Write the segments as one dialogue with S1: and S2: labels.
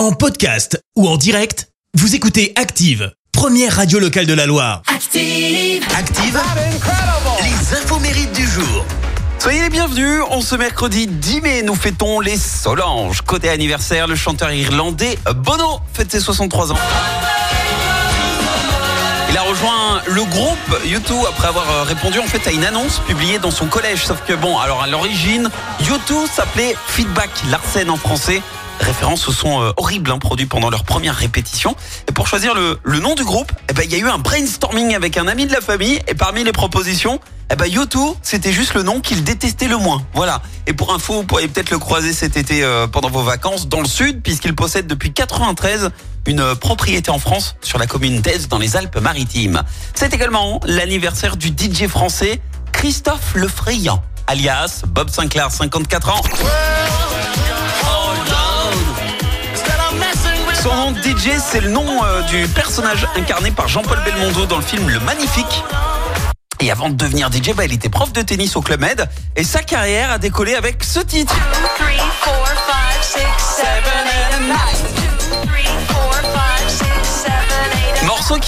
S1: En podcast ou en direct, vous écoutez Active, première radio locale de la Loire.
S2: Active.
S1: Active, les infos mérites du jour.
S3: Soyez les bienvenus, on ce mercredi 10 mai, nous fêtons les Solange. Côté anniversaire, le chanteur irlandais Bono fête ses 63 ans. Il a rejoint le groupe U2 après avoir euh, répondu en fait à une annonce publiée dans son collège. Sauf que bon, alors à l'origine, U2 s'appelait Feedback Larsen en français. Référence au son euh, horrible hein, produit pendant leur première répétition. Et pour choisir le, le nom du groupe, eh ben, il y a eu un brainstorming avec un ami de la famille. Et parmi les propositions, eh ben, U2, c'était juste le nom qu'il détestait le moins. Voilà. Et pour info, vous pourriez peut-être le croiser cet été euh, pendant vos vacances dans le sud, puisqu'il possède depuis 93 une euh, propriété en France sur la commune d'Aise dans les Alpes-Maritimes. C'est également l'anniversaire du DJ français Christophe Lefrayan, alias Bob Sinclair, 54 ans. DJ, c'est le nom euh, du personnage incarné par Jean-Paul Belmondo dans le film Le Magnifique. Et avant de devenir DJ, bah, il était prof de tennis au Club Med et sa carrière a décollé avec ce titre.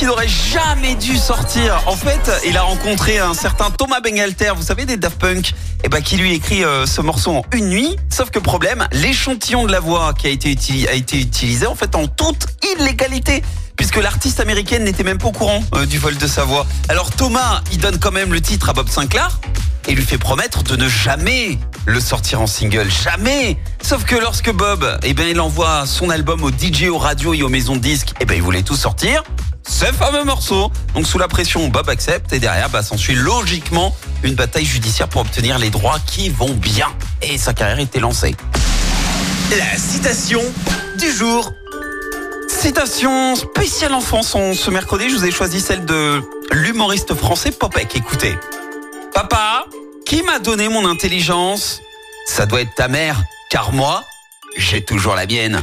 S3: Qui n'aurait jamais dû sortir. En fait, il a rencontré un certain Thomas Bengalter, vous savez, des Daft Punk, et bah, qui lui écrit euh, ce morceau en une nuit. Sauf que problème, l'échantillon de la voix qui a été, a utilisé en fait en toute illégalité. Puisque l'artiste américaine n'était même pas au courant euh, du vol de sa voix. Alors Thomas, il donne quand même le titre à Bob Sinclair et lui fait promettre de ne jamais le sortir en single, jamais. Sauf que lorsque Bob, eh ben, il envoie son album au DJ, aux radios et aux maisons de disques, eh ben, il voulait tout sortir. Ce fameux morceau. Donc sous la pression, Bob accepte et derrière, bah, s'ensuit logiquement une bataille judiciaire pour obtenir les droits qui vont bien. Et sa carrière était lancée.
S1: La citation du jour.
S3: Citation spéciale enfance en ce mercredi, je vous ai choisi celle de l'humoriste français Popek. Écoutez. Papa, qui m'a donné mon intelligence? Ça doit être ta mère, car moi, j'ai toujours la mienne.